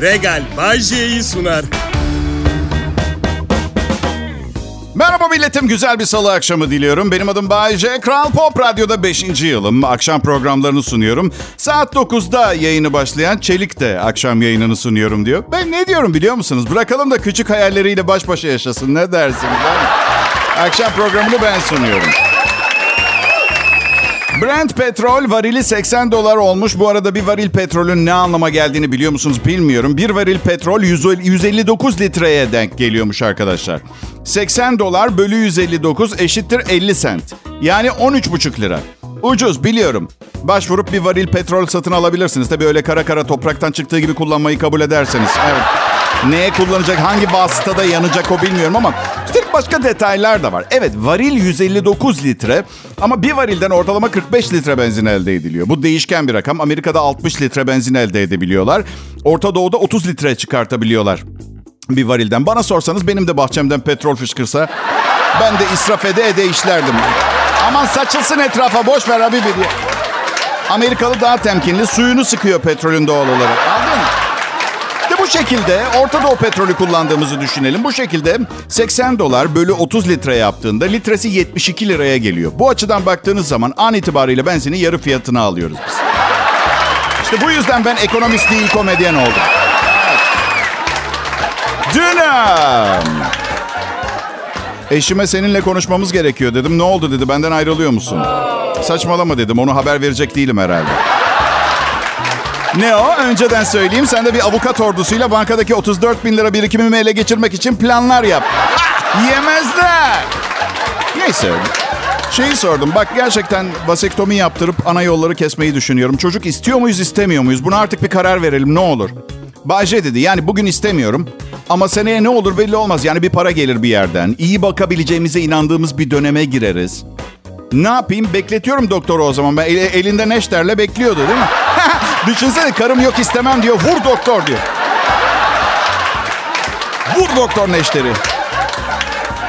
Regal Bajje'yi sunar. Merhaba milletim, güzel bir salı akşamı diliyorum. Benim adım Bayece. Kral Pop Radyo'da 5. yılım. Akşam programlarını sunuyorum. Saat 9'da yayını başlayan Çelik de akşam yayınını sunuyorum diyor. Ben ne diyorum biliyor musunuz? Bırakalım da küçük hayalleriyle baş başa yaşasın. Ne dersiniz? Akşam programını ben sunuyorum. Brent petrol varili 80 dolar olmuş. Bu arada bir varil petrolün ne anlama geldiğini biliyor musunuz bilmiyorum. Bir varil petrol 159 litreye denk geliyormuş arkadaşlar. 80 dolar bölü 159 eşittir 50 sent. Yani 13,5 lira. Ucuz biliyorum. Başvurup bir varil petrol satın alabilirsiniz. Tabii öyle kara kara topraktan çıktığı gibi kullanmayı kabul ederseniz. Evet. Neye kullanacak, hangi vasıtada yanacak o bilmiyorum ama üstelik başka detaylar da var. Evet, varil 159 litre ama bir varilden ortalama 45 litre benzin elde ediliyor. Bu değişken bir rakam. Amerika'da 60 litre benzin elde edebiliyorlar. Orta Doğu'da 30 litre çıkartabiliyorlar bir varilden. Bana sorsanız benim de bahçemden petrol fışkırsa ben de israf ede ede işlerdim. Aman saçılsın etrafa boş ver abi diye. Amerikalı daha temkinli suyunu sıkıyor petrolün doğal olarak. Anladın mı? İşte bu şekilde Orta Doğu petrolü kullandığımızı düşünelim. Bu şekilde 80 dolar bölü 30 litre yaptığında litresi 72 liraya geliyor. Bu açıdan baktığınız zaman an itibariyle benzinin yarı fiyatını alıyoruz biz. İşte bu yüzden ben ekonomist değil komedyen oldum. Dönem. Eşime seninle konuşmamız gerekiyor dedim. Ne oldu dedi benden ayrılıyor musun? Saçmalama dedim onu haber verecek değilim herhalde. Ne o? Önceden söyleyeyim. Sen de bir avukat ordusuyla bankadaki 34 bin lira birikimimi ele geçirmek için planlar yap. Yemezler. Neyse. Şeyi sordum. Bak gerçekten vasektomi yaptırıp ana yolları kesmeyi düşünüyorum. Çocuk istiyor muyuz istemiyor muyuz? Buna artık bir karar verelim ne olur. Bahçe dedi yani bugün istemiyorum. Ama seneye ne olur belli olmaz. Yani bir para gelir bir yerden. İyi bakabileceğimize inandığımız bir döneme gireriz. Ne yapayım? Bekletiyorum doktoru o zaman. Ben elinde neşterle bekliyordu değil mi? Düşünsene karım yok istemem diyor. Vur doktor diyor. Vur doktor neşteri.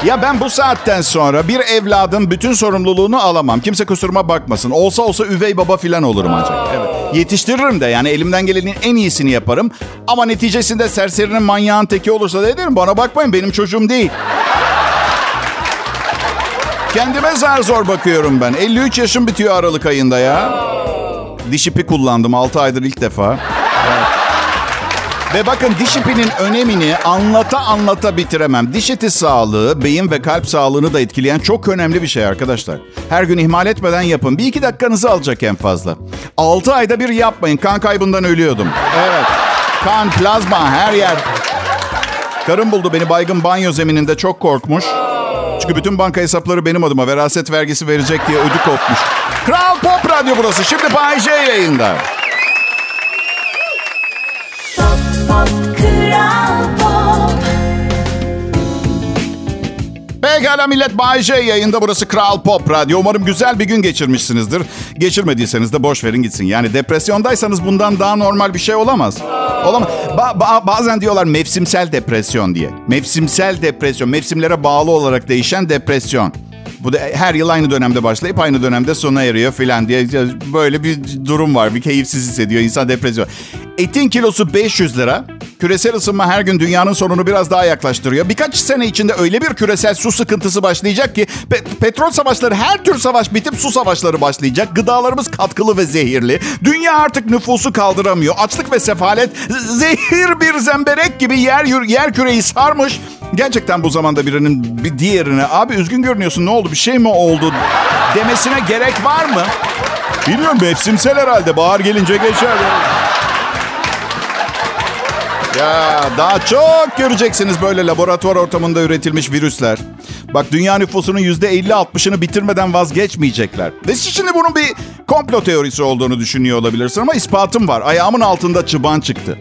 Ya ben bu saatten sonra bir evladın bütün sorumluluğunu alamam. Kimse kusuruma bakmasın. Olsa olsa üvey baba filan olurum ancak. Evet. Yetiştiririm de yani elimden gelenin en iyisini yaparım. Ama neticesinde serserinin manyağın teki olursa da ederim. Bana bakmayın benim çocuğum değil. Kendime zar zor bakıyorum ben. 53 yaşım bitiyor Aralık ayında ya. Diş ipi kullandım 6 aydır ilk defa. Evet. Ve bakın diş ipinin önemini anlata anlata bitiremem. Diş eti sağlığı, beyin ve kalp sağlığını da etkileyen çok önemli bir şey arkadaşlar. Her gün ihmal etmeden yapın. Bir iki dakikanızı alacak en fazla. 6 ayda bir yapmayın. Kan kaybından ölüyordum. Evet. Kan, plazma her yer. Karım buldu beni baygın banyo zemininde çok korkmuş. Çünkü bütün banka hesapları benim adıma veraset vergisi verecek diye ödü kopmuş. Kral Pop Radyo burası. Şimdi Bay J yayında. Pop, pop, kral pop. Pekala millet Bay J yayında burası Kral Pop Radyo. Umarım güzel bir gün geçirmişsinizdir. Geçirmediyseniz de boş verin gitsin. Yani depresyondaysanız bundan daha normal bir şey olamaz. Olamaz. Ba- ba- bazen diyorlar mevsimsel depresyon diye. Mevsimsel depresyon, mevsimlere bağlı olarak değişen depresyon. Bu da her yıl aynı dönemde başlayıp aynı dönemde sona eriyor filan diye böyle bir durum var. Bir keyifsiz hissediyor insan depresyon. Etin kilosu 500 lira. Küresel ısınma her gün dünyanın sonunu biraz daha yaklaştırıyor. Birkaç sene içinde öyle bir küresel su sıkıntısı başlayacak ki pe- petrol savaşları her tür savaş bitip su savaşları başlayacak. Gıdalarımız katkılı ve zehirli. Dünya artık nüfusu kaldıramıyor. Açlık ve sefalet zehir bir zemberek gibi yer yer küreyi sarmış. Gerçekten bu zamanda birinin bir diğerine abi üzgün görünüyorsun ne oldu bir şey mi oldu demesine gerek var mı? Bilmiyorum mevsimsel herhalde bahar gelince geçer. Ya daha çok göreceksiniz böyle laboratuvar ortamında üretilmiş virüsler. Bak dünya nüfusunun %50-60'ını bitirmeden vazgeçmeyecekler. Ve şimdi bunun bir komplo teorisi olduğunu düşünüyor olabilirsin ama ispatım var. Ayağımın altında çıban çıktı.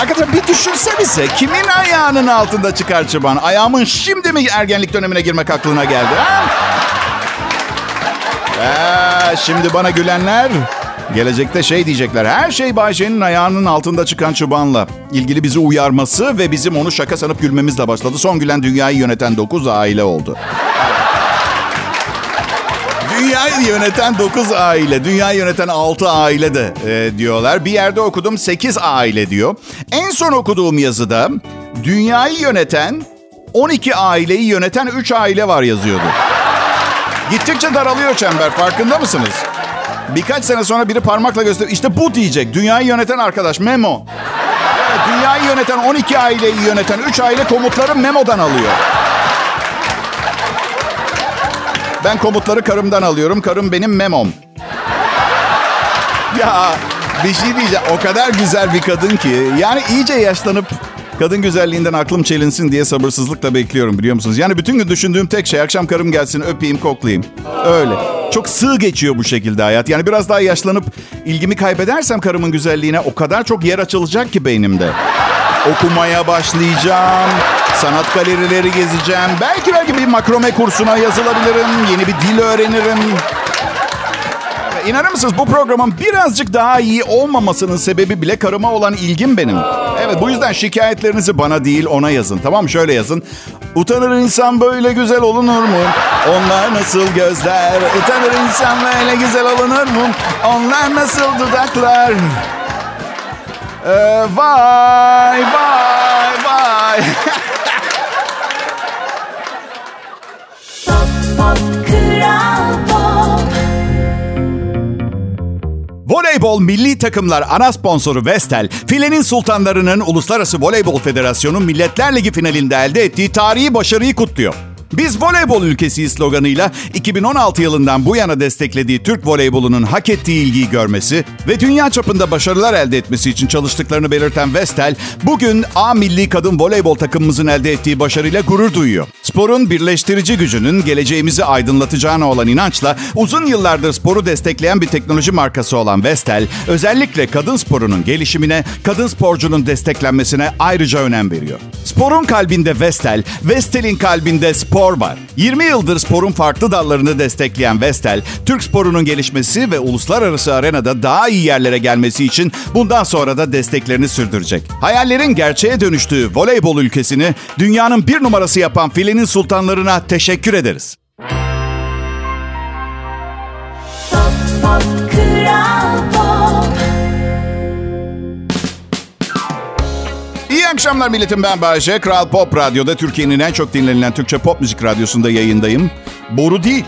Arkadaşlar bir düşünsenize kimin ayağının altında çıkar çıban? Ayağımın şimdi mi ergenlik dönemine girmek aklına geldi? Ha? Ee, şimdi bana gülenler gelecekte şey diyecekler. Her şey Bayşe'nin ayağının altında çıkan çıbanla ilgili bizi uyarması ve bizim onu şaka sanıp gülmemizle başladı. Son gülen dünyayı yöneten 9 aile oldu. Dünyayı yöneten 9 aile, dünyayı yöneten 6 aile de e, diyorlar. Bir yerde okudum 8 aile diyor. En son okuduğum yazıda dünyayı yöneten 12 aileyi yöneten 3 aile var yazıyordu. Gittikçe daralıyor çember farkında mısınız? Birkaç sene sonra biri parmakla göster. İşte bu diyecek. Dünyayı yöneten arkadaş Memo. Dünyayı yöneten 12 aileyi yöneten 3 aile komutları Memo'dan alıyor. Ben komutları karımdan alıyorum. Karım benim memom. Ya bir şey diyeceğim. O kadar güzel bir kadın ki. Yani iyice yaşlanıp kadın güzelliğinden aklım çelinsin diye sabırsızlıkla bekliyorum biliyor musunuz? Yani bütün gün düşündüğüm tek şey akşam karım gelsin öpeyim koklayayım. Öyle. Çok sığ geçiyor bu şekilde hayat. Yani biraz daha yaşlanıp ilgimi kaybedersem karımın güzelliğine o kadar çok yer açılacak ki beynimde. Okumaya başlayacağım. Sanat galerileri gezeceğim. Belki belki bir makrome kursuna yazılabilirim. Yeni bir dil öğrenirim. İnanır mısınız bu programın birazcık daha iyi olmamasının sebebi bile karıma olan ilgim benim. Evet bu yüzden şikayetlerinizi bana değil ona yazın. Tamam şöyle yazın. Utanır insan böyle güzel olunur mu? Onlar nasıl gözler? Utanır insan böyle güzel olunur mu? Onlar nasıl dudaklar? Ee, vay vay vay. Voleybol milli takımlar ana sponsoru Vestel, filenin sultanlarının Uluslararası Voleybol Federasyonu Milletler Ligi finalinde elde ettiği tarihi başarıyı kutluyor. Biz voleybol ülkesiyiz sloganıyla 2016 yılından bu yana desteklediği Türk voleybolunun hak ettiği ilgiyi görmesi ve dünya çapında başarılar elde etmesi için çalıştıklarını belirten Vestel, bugün A milli kadın voleybol takımımızın elde ettiği başarıyla gurur duyuyor. Sporun birleştirici gücünün geleceğimizi aydınlatacağına olan inançla uzun yıllardır sporu destekleyen bir teknoloji markası olan Vestel, özellikle kadın sporunun gelişimine, kadın sporcunun desteklenmesine ayrıca önem veriyor. Sporun kalbinde Vestel, Vestel'in kalbinde spor var. 20 yıldır sporun farklı dallarını destekleyen Vestel, Türk sporunun gelişmesi ve uluslararası arenada daha iyi yerlere gelmesi için bundan sonra da desteklerini sürdürecek. Hayallerin gerçeğe dönüştüğü voleybol ülkesini dünyanın bir numarası yapan filenin sultanlarına teşekkür ederiz. pop pop kral akşamlar milletim ben Bayece. Kral Pop Radyo'da Türkiye'nin en çok dinlenilen Türkçe pop müzik radyosunda yayındayım. Boru değil.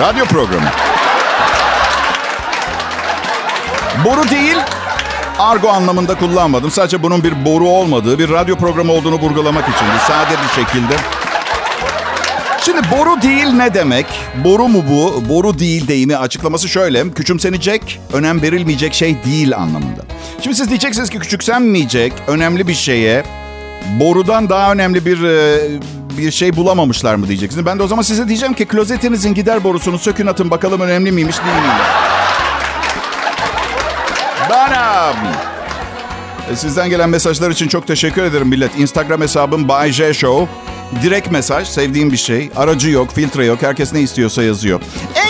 Radyo programı. Boru değil, argo anlamında kullanmadım. Sadece bunun bir boru olmadığı, bir radyo programı olduğunu vurgulamak içindi. Sade bir şekilde. Şimdi boru değil ne demek? Boru mu bu? Boru değil deyimi açıklaması şöyle. Küçümsenecek, önem verilmeyecek şey değil anlamında. Şimdi siz diyeceksiniz ki küçümsenmeyecek, önemli bir şeye borudan daha önemli bir e, bir şey bulamamışlar mı diyeceksiniz. Ben de o zaman size diyeceğim ki klozetinizin gider borusunu sökün atın bakalım önemli miymiş değil miymiş. E, Sizden gelen mesajlar için çok teşekkür ederim millet. Instagram hesabım Bay J Show. Direkt mesaj, sevdiğim bir şey. Aracı yok, filtre yok. Herkes ne istiyorsa yazıyor.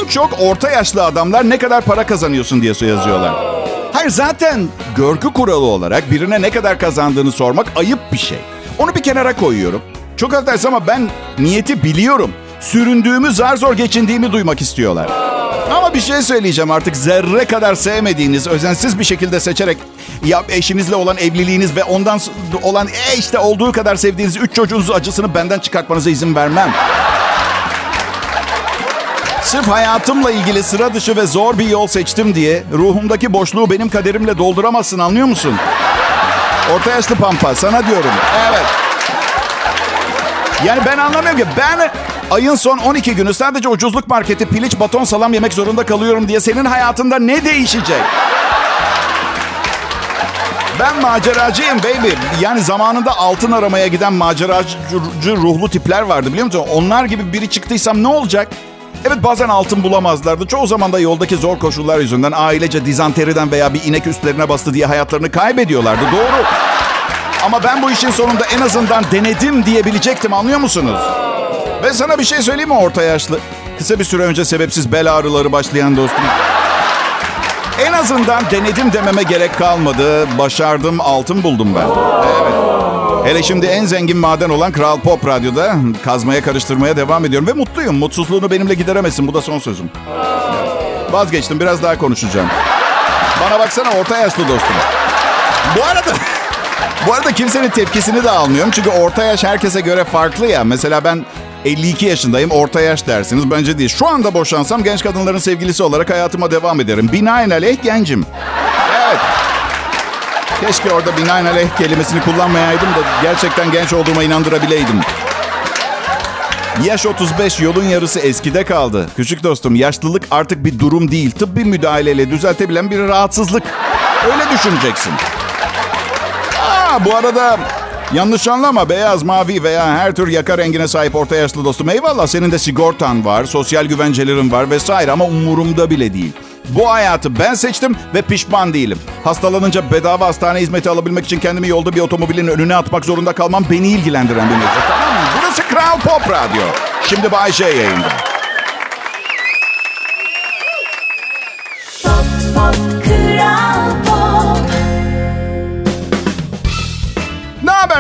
En çok orta yaşlı adamlar ne kadar para kazanıyorsun diye yazıyorlar. Hayır zaten görgü kuralı olarak birine ne kadar kazandığını sormak ayıp bir şey. Onu bir kenara koyuyorum. Çok affedersin ama ben niyeti biliyorum. Süründüğümü, zar zor geçindiğimi duymak istiyorlar. Ama bir şey söyleyeceğim artık zerre kadar sevmediğiniz, özensiz bir şekilde seçerek ya eşinizle olan evliliğiniz ve ondan olan e işte olduğu kadar sevdiğiniz üç çocuğunuzun acısını benden çıkartmanıza izin vermem. Sırf hayatımla ilgili sıra dışı ve zor bir yol seçtim diye ruhumdaki boşluğu benim kaderimle dolduramazsın anlıyor musun? Orta yaşlı pampa sana diyorum. Evet. Yani ben anlamıyorum ki ben ayın son 12 günü sadece ucuzluk marketi piliç baton salam yemek zorunda kalıyorum diye senin hayatında ne değişecek? Ben maceracıyım baby. Yani zamanında altın aramaya giden maceracı ruhlu tipler vardı biliyor musun? Onlar gibi biri çıktıysam ne olacak? Evet bazen altın bulamazlardı. Çoğu zaman da yoldaki zor koşullar yüzünden ailece dizanteriden veya bir inek üstlerine bastı diye hayatlarını kaybediyorlardı. Doğru. Ama ben bu işin sonunda en azından denedim diyebilecektim anlıyor musunuz? Ve sana bir şey söyleyeyim mi orta yaşlı? Kısa bir süre önce sebepsiz bel ağrıları başlayan dostum. En azından denedim dememe gerek kalmadı. Başardım, altın buldum ben. Evet. Hele şimdi en zengin maden olan Kral Pop Radyo'da kazmaya karıştırmaya devam ediyorum. Ve mutluyum. Mutsuzluğunu benimle gideremezsin. Bu da son sözüm. Vazgeçtim. Biraz daha konuşacağım. Bana baksana orta yaşlı dostum. Bu arada... Bu arada kimsenin tepkisini de almıyorum. Çünkü orta yaş herkese göre farklı ya. Mesela ben 52 yaşındayım. Orta yaş dersiniz. Bence değil. Şu anda boşansam genç kadınların sevgilisi olarak hayatıma devam ederim. Binaenaleyh gencim. Evet. Keşke orada binaenaleyh kelimesini kullanmayaydım da gerçekten genç olduğuma inandırabileydim. Yaş 35, yolun yarısı eskide kaldı. Küçük dostum, yaşlılık artık bir durum değil. Tıbbi müdahaleyle düzeltebilen bir rahatsızlık. Öyle düşüneceksin. Aa, bu arada yanlış anlama beyaz, mavi veya her tür yaka rengine sahip orta yaşlı dostum. Eyvallah senin de sigortan var, sosyal güvencelerin var vesaire ama umurumda bile değil. Bu hayatı ben seçtim ve pişman değilim. Hastalanınca bedava hastane hizmeti alabilmek için kendimi yolda bir otomobilin önüne atmak zorunda kalmam beni ilgilendiren bir mevzu. Tamam mı? Burası Kral Pop Radyo. Şimdi Bay J yayında.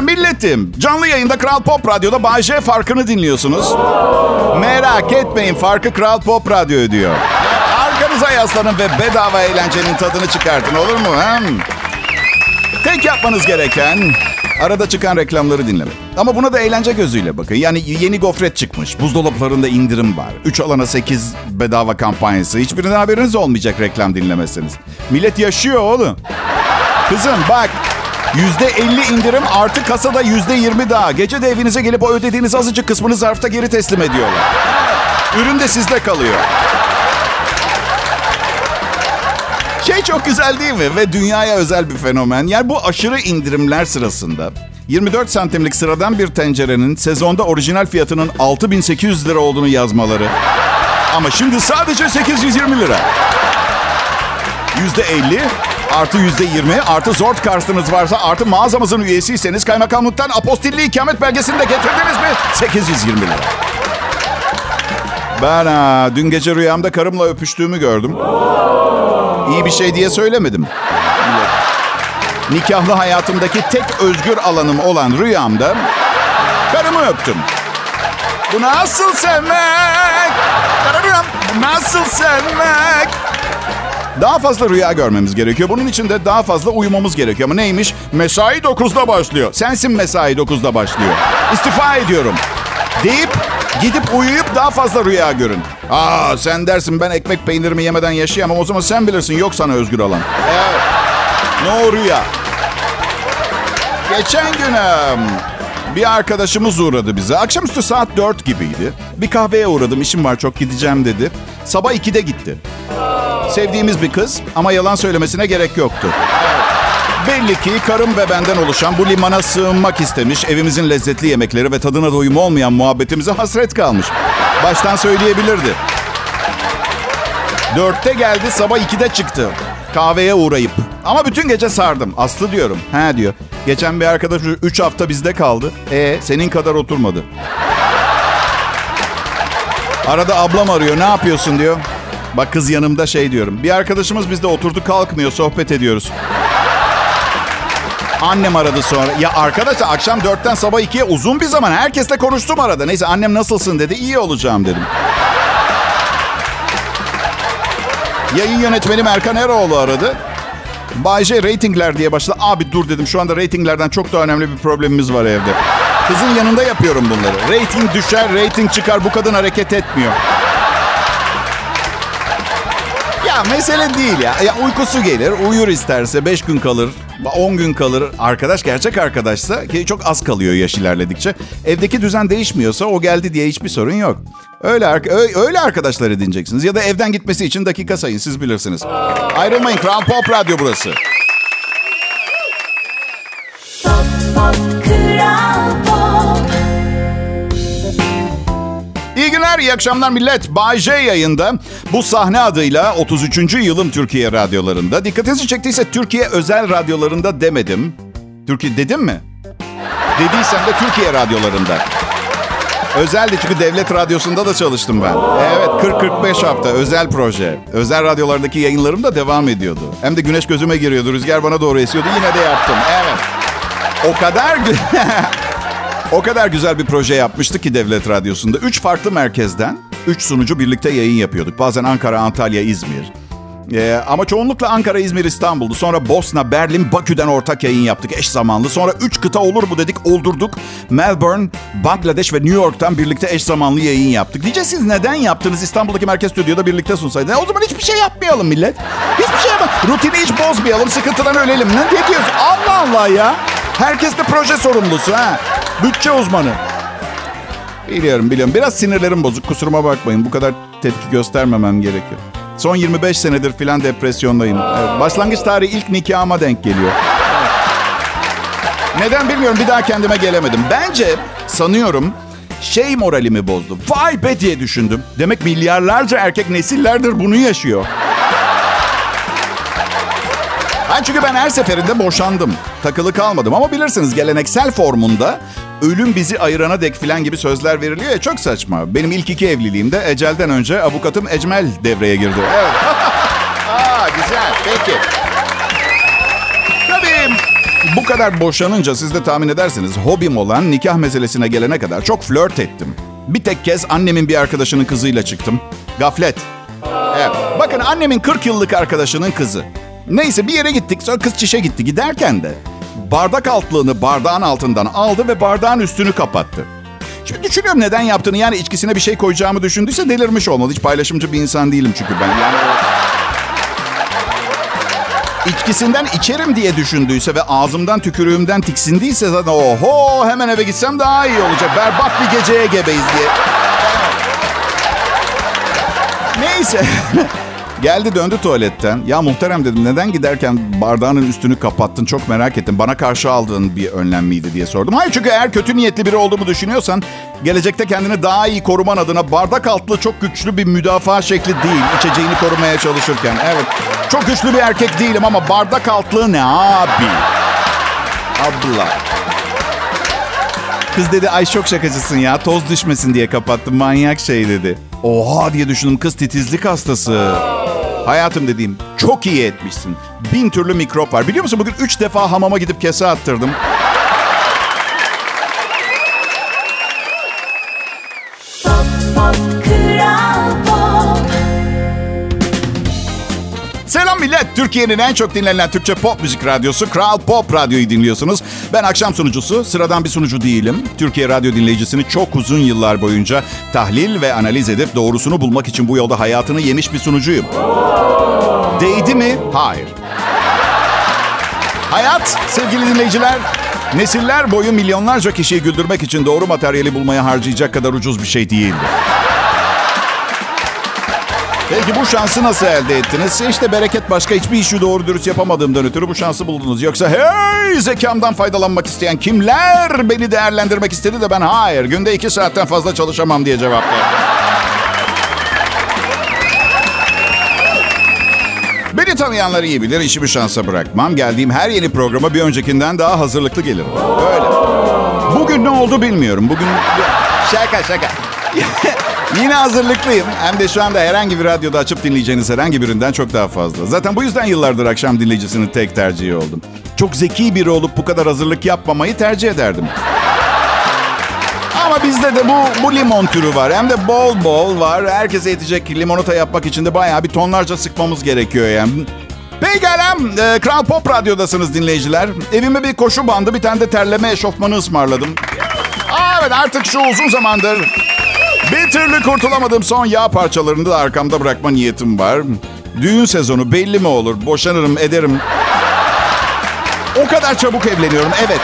Haber milletim? Canlı yayında Kral Pop Radyo'da Bay J farkını dinliyorsunuz. Merak etmeyin farkı Kral Pop Radyo ödüyor. Arkanıza yaslanın ve bedava eğlencenin tadını çıkartın olur mu? He? Tek yapmanız gereken arada çıkan reklamları dinlemek. Ama buna da eğlence gözüyle bakın. Yani yeni gofret çıkmış. Buzdolaplarında indirim var. 3 alana 8 bedava kampanyası. Hiçbirinden haberiniz olmayacak reklam dinlemezseniz. Millet yaşıyor oğlum. Kızım bak %50 indirim artı kasada %20 daha. Gece de evinize gelip o ödediğiniz azıcık kısmını zarfta geri teslim ediyorlar. Ürün de sizde kalıyor. Şey çok güzel değil mi? Ve dünyaya özel bir fenomen. Yani bu aşırı indirimler sırasında 24 santimlik sıradan bir tencerenin sezonda orijinal fiyatının 6800 lira olduğunu yazmaları. Ama şimdi sadece 820 lira. %50 artı %20 artı zort kartınız varsa artı mağazamızın üyesiyseniz kaymakamlıktan apostilli ikamet belgesini de getirdiniz mi? 820 lira. Ben ha, dün gece rüyamda karımla öpüştüğümü gördüm. İyi bir şey diye söylemedim. Nikahlı hayatımdaki tek özgür alanım olan rüyamda karımı öptüm. Bu nasıl sevmek? Bu nasıl sevmek? Daha fazla rüya görmemiz gerekiyor. Bunun için de daha fazla uyumamız gerekiyor. Ama neymiş? Mesai 9'da başlıyor. Sensin mesai 9'da başlıyor. İstifa ediyorum. Deyip gidip uyuyup daha fazla rüya görün. Aa sen dersin ben ekmek peynirimi yemeden yaşayamam. O zaman sen bilirsin yok sana özgür alan. Evet. Ne o rüya? Geçen gün bir arkadaşımız uğradı bize. Akşamüstü saat 4 gibiydi. Bir kahveye uğradım işim var çok gideceğim dedi. Sabah 2'de gitti. Sevdiğimiz bir kız ama yalan söylemesine gerek yoktu. Belli ki karım ve benden oluşan bu limana sığınmak istemiş. Evimizin lezzetli yemekleri ve tadına doyum olmayan muhabbetimize hasret kalmış. Baştan söyleyebilirdi. Dörtte geldi sabah 2'de çıktı. Kahveye uğrayıp. Ama bütün gece sardım. Aslı diyorum. He diyor. Geçen bir arkadaş 3 hafta bizde kaldı. E senin kadar oturmadı. Arada ablam arıyor. Ne yapıyorsun diyor. Bak kız yanımda şey diyorum. Bir arkadaşımız bizde oturdu kalkmıyor. Sohbet ediyoruz. Annem aradı sonra. Ya arkadaşlar akşam dörtten sabah ikiye uzun bir zaman. Herkesle konuştum arada. Neyse annem nasılsın dedi. İyi olacağım dedim. Yayın yönetmenim Erkan Eroğlu aradı. Bay J reytingler diye başladı. Abi dur dedim şu anda reytinglerden çok daha önemli bir problemimiz var evde. Kızın yanında yapıyorum bunları. Rating düşer, rating çıkar. Bu kadın hareket etmiyor. Ya mesele değil ya. ya. Uykusu gelir, uyur isterse 5 gün kalır, 10 gün kalır. Arkadaş gerçek arkadaşsa ki çok az kalıyor yaş ilerledikçe. Evdeki düzen değişmiyorsa o geldi diye hiçbir sorun yok. Öyle öyle, arkadaşlar edineceksiniz. Ya da evden gitmesi için dakika sayın siz bilirsiniz. Ayrılmayın Kral Pop Radyo burası. Pop pop kral Günler, iyi akşamlar millet. Bay J yayında. Bu sahne adıyla 33. yılım Türkiye radyolarında. Dikkatinizi çektiyse Türkiye özel radyolarında demedim. Türkiye dedim mi? Dediysem de Türkiye radyolarında. Özeldi çünkü devlet radyosunda da çalıştım ben. Evet 40-45 hafta özel proje. Özel radyolardaki yayınlarım da devam ediyordu. Hem de güneş gözüme giriyordu. Rüzgar bana doğru esiyordu. Yine de yaptım. Evet. O kadar o kadar güzel bir proje yapmıştı ki Devlet Radyosu'nda. Üç farklı merkezden üç sunucu birlikte yayın yapıyorduk. Bazen Ankara, Antalya, İzmir. Ee, ama çoğunlukla Ankara, İzmir, İstanbul'du. Sonra Bosna, Berlin, Bakü'den ortak yayın yaptık eş zamanlı. Sonra üç kıta olur mu dedik, oldurduk. Melbourne, Bangladeş ve New York'tan birlikte eş zamanlı yayın yaptık. Diyeceksiniz neden yaptınız? İstanbul'daki merkez stüdyoda birlikte sunsaydınız. E, o zaman hiçbir şey yapmayalım millet. Hiçbir şey yapmayalım. Rutini hiç bozmayalım, sıkıntıdan ölelim. Ne diyorsun? Allah Allah ya. Herkes de proje sorumlusu ha. Bütçe uzmanı. Biliyorum biliyorum. Biraz sinirlerim bozuk. Kusuruma bakmayın. Bu kadar tepki göstermemem gerekiyor. Son 25 senedir filan depresyondayım. Başlangıç tarihi ilk nikahıma denk geliyor. Neden bilmiyorum. Bir daha kendime gelemedim. Bence sanıyorum şey moralimi bozdu. Vay be diye düşündüm. Demek milyarlarca erkek nesillerdir bunu yaşıyor. Ha, çünkü ben her seferinde boşandım. Takılı kalmadım ama bilirsiniz geleneksel formunda ölüm bizi ayırana dek filan gibi sözler veriliyor ya çok saçma. Benim ilk iki evliliğimde ecelden önce avukatım Ecmel devreye girdi. Evet. Aa, güzel peki. Tabii bu kadar boşanınca siz de tahmin edersiniz hobim olan nikah meselesine gelene kadar çok flört ettim. Bir tek kez annemin bir arkadaşının kızıyla çıktım. Gaflet. Evet. Bakın annemin 40 yıllık arkadaşının kızı. Neyse bir yere gittik sonra kız çişe gitti. Giderken de bardak altlığını bardağın altından aldı ve bardağın üstünü kapattı. Şimdi düşünüyorum neden yaptığını. Yani içkisine bir şey koyacağımı düşündüyse delirmiş olmalı. Hiç paylaşımcı bir insan değilim çünkü ben. Yani İçkisinden içerim diye düşündüyse ve ağzımdan tükürüğümden tiksindiyse zaten oho hemen eve gitsem daha iyi olacak. Berbat bir geceye gebeyiz diye. Neyse. Geldi döndü tuvaletten. Ya muhterem dedim neden giderken bardağının üstünü kapattın çok merak ettim. Bana karşı aldığın bir önlem miydi diye sordum. Hayır çünkü eğer kötü niyetli biri olduğumu düşünüyorsan gelecekte kendini daha iyi koruman adına bardak altlı çok güçlü bir müdafaa şekli değil. içeceğini korumaya çalışırken. Evet çok güçlü bir erkek değilim ama bardak altlığı ne abi? Abla. Kız dedi ay çok şakacısın ya toz düşmesin diye kapattım manyak şey dedi. Oha diye düşündüm kız titizlik hastası. Hayatım dediğim çok iyi etmişsin. Bin türlü mikrop var. Biliyor musun bugün üç defa hamama gidip kese attırdım. Türkiye'nin en çok dinlenen Türkçe pop müzik radyosu Kral Pop Radyo'yu dinliyorsunuz. Ben akşam sunucusu, sıradan bir sunucu değilim. Türkiye radyo dinleyicisini çok uzun yıllar boyunca tahlil ve analiz edip doğrusunu bulmak için bu yolda hayatını yemiş bir sunucuyum. Değdi mi? Hayır. Hayat sevgili dinleyiciler nesiller boyu milyonlarca kişiyi güldürmek için doğru materyali bulmaya harcayacak kadar ucuz bir şey değildi. Peki bu şansı nasıl elde ettiniz? İşte bereket başka hiçbir işi doğru dürüst yapamadığımdan ötürü bu şansı buldunuz. Yoksa hey zekamdan faydalanmak isteyen kimler beni değerlendirmek istedi de ben hayır günde iki saatten fazla çalışamam diye cevap verdim. Beni tanıyanlar iyi bilir, işimi şansa bırakmam. Geldiğim her yeni programa bir öncekinden daha hazırlıklı gelirim. Öyle. Bugün ne oldu bilmiyorum. Bugün... Şaka şaka. Yine hazırlıklıyım. Hem de şu anda herhangi bir radyoda açıp dinleyeceğiniz herhangi birinden çok daha fazla. Zaten bu yüzden yıllardır akşam dinleyicisinin tek tercihi oldum. Çok zeki biri olup bu kadar hazırlık yapmamayı tercih ederdim. Ama bizde de bu, bu limon türü var. Hem de bol bol var. Herkese yetecek limonata yapmak için de bayağı bir tonlarca sıkmamız gerekiyor yani. Pekala, e, Kral Pop Radyo'dasınız dinleyiciler. Evime bir koşu bandı, bir tane de terleme eşofmanı ısmarladım. Aa, evet artık şu uzun zamandır bir türlü kurtulamadığım son yağ parçalarını da arkamda bırakma niyetim var. Düğün sezonu belli mi olur? Boşanırım, ederim. O kadar çabuk evleniyorum, evet.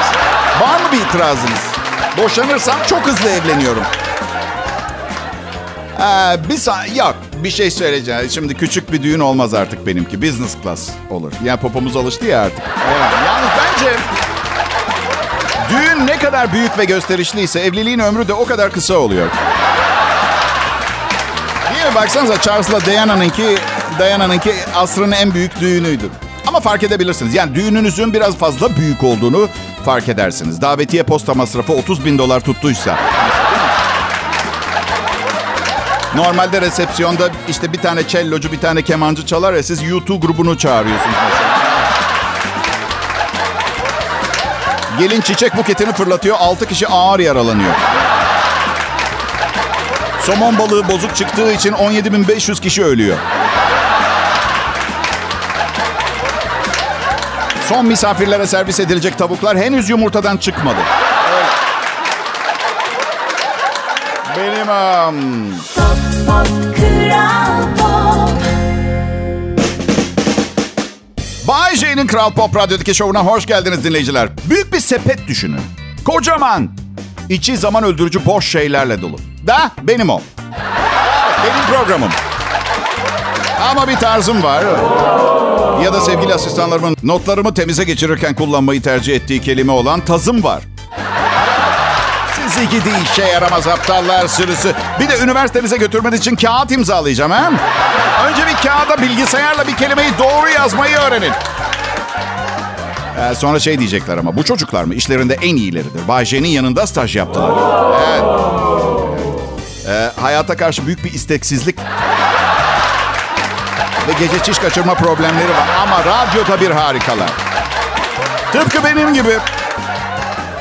Var mı bir itirazınız? Boşanırsam çok hızlı evleniyorum. Ee, bir sa- yok bir şey söyleyeceğim. Şimdi küçük bir düğün olmaz artık benimki. Business class olur. Yani popomuz alıştı ya artık. Evet. Yalnız bence düğün ne kadar büyük ve gösterişliyse evliliğin ömrü de o kadar kısa oluyor. Mi? Baksanıza Charles'la Diana'nınki, Diana'nınki asrın en büyük düğünüydü. Ama fark edebilirsiniz. Yani düğününüzün biraz fazla büyük olduğunu fark edersiniz. Davetiye posta masrafı 30 bin dolar tuttuysa. Normalde resepsiyonda işte bir tane cellocu, bir tane kemancı çalar ya siz U2 grubunu çağırıyorsunuz mesela. Gelin çiçek buketini fırlatıyor. 6 kişi ağır yaralanıyor. Somon balığı bozuk çıktığı için 17.500 kişi ölüyor. Son misafirlere servis edilecek tavuklar henüz yumurtadan çıkmadı. Öyle. Benim um, Pop pop kral pop Bay J'nin Kral Pop Radyo'daki şovuna hoş geldiniz dinleyiciler. Büyük bir sepet düşünün. Kocaman. İçi zaman öldürücü boş şeylerle dolu. Da benim o. Benim programım. Ama bir tarzım var. Ya da sevgili asistanlarımın notlarımı temize geçirirken kullanmayı tercih ettiği kelime olan tazım var. Sizi gidi işe yaramaz aptallar sürüsü. Bir de üniversitenize götürmeniz için kağıt imzalayacağım ha? Önce bir kağıda bilgisayarla bir kelimeyi doğru yazmayı öğrenin. Ee, sonra şey diyecekler ama bu çocuklar mı? İşlerinde en iyileridir. Bay yanında staj yaptılar. Evet. Ee, hayata karşı büyük bir isteksizlik ve gece çiş kaçırma problemleri var. Ama radyoda bir harikalar. Tıpkı benim gibi.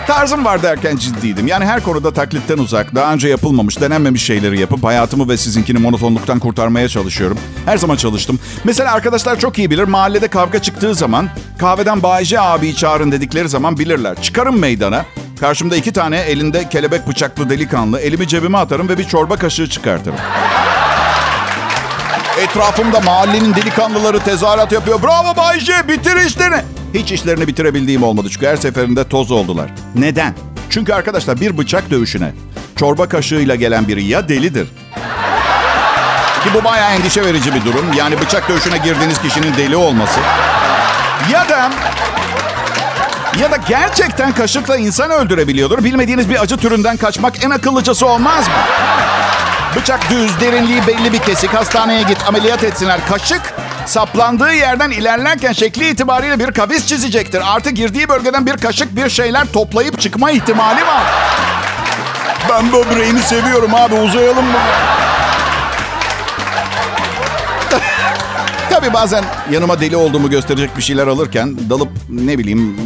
Tarzım var derken ciddiydim. Yani her konuda taklitten uzak, daha önce yapılmamış, denenmemiş şeyleri yapıp hayatımı ve sizinkini monotonluktan kurtarmaya çalışıyorum. Her zaman çalıştım. Mesela arkadaşlar çok iyi bilir. Mahallede kavga çıktığı zaman kahveden Bayce abiyi çağırın dedikleri zaman bilirler. Çıkarım meydana. Karşımda iki tane elinde kelebek bıçaklı delikanlı. Elimi cebime atarım ve bir çorba kaşığı çıkartırım. Etrafımda mahallenin delikanlıları tezahürat yapıyor. Bravo Bayce bitir işlerini. Hiç işlerini bitirebildiğim olmadı çünkü her seferinde toz oldular. Neden? Çünkü arkadaşlar bir bıçak dövüşüne çorba kaşığıyla gelen biri ya delidir. Ki bu bayağı endişe verici bir durum. Yani bıçak dövüşüne girdiğiniz kişinin deli olması. Ya da ya da gerçekten kaşıkla insan öldürebiliyordur. Bilmediğiniz bir acı türünden kaçmak en akıllıcası olmaz mı? Bıçak düz, derinliği belli bir kesik. Hastaneye git, ameliyat etsinler. Kaşık saplandığı yerden ilerlerken şekli itibariyle bir kavis çizecektir. Artı girdiği bölgeden bir kaşık bir şeyler toplayıp çıkma ihtimali var. Ben böbreğini seviyorum abi uzayalım mı? Tabii bazen yanıma deli olduğumu gösterecek bir şeyler alırken dalıp ne bileyim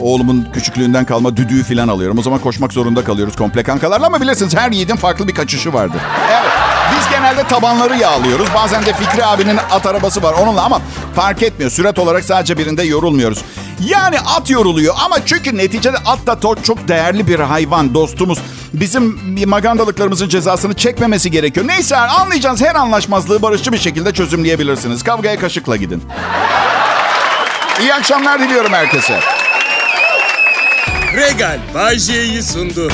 oğlumun küçüklüğünden kalma düdüğü falan alıyorum. O zaman koşmak zorunda kalıyoruz komple kankalarla ama bilirsiniz her yiğidin farklı bir kaçışı vardır. Evet biz genelde tabanları yağlıyoruz. Bazen de Fikri abinin at arabası var onunla ama fark etmiyor. Sürat olarak sadece birinde yorulmuyoruz. Yani at yoruluyor ama çünkü neticede at da to- çok değerli bir hayvan dostumuz. Bizim magandalıklarımızın cezasını çekmemesi gerekiyor. Neyse anlayacağınız her anlaşmazlığı barışçı bir şekilde çözümleyebilirsiniz. Kavgaya kaşıkla gidin. İyi akşamlar diliyorum herkese. Regal Bay sundu.